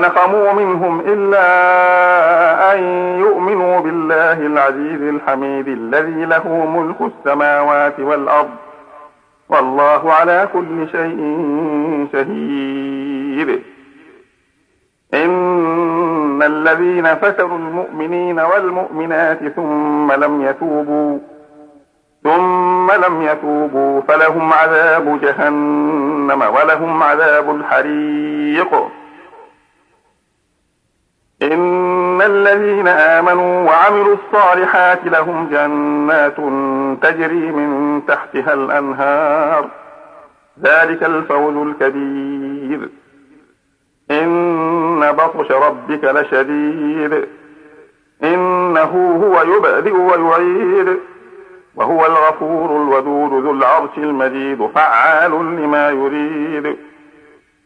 نقموا منهم إلا أن يؤمنوا بالله العزيز الحميد الذي له ملك السماوات والأرض والله على كل شيء شهيد. إن الذين فتروا المؤمنين والمؤمنات ثم لم يتوبوا ثم لم يتوبوا فلهم عذاب جهنم ولهم عذاب الحريق. إن الذين آمنوا وعملوا الصالحات لهم جنات تجري من تحتها الأنهار ذلك الفوز الكبير إن بطش ربك لشديد إنه هو يبدئ ويعيد وهو الغفور الودود ذو العرش المجيد فعال لما يريد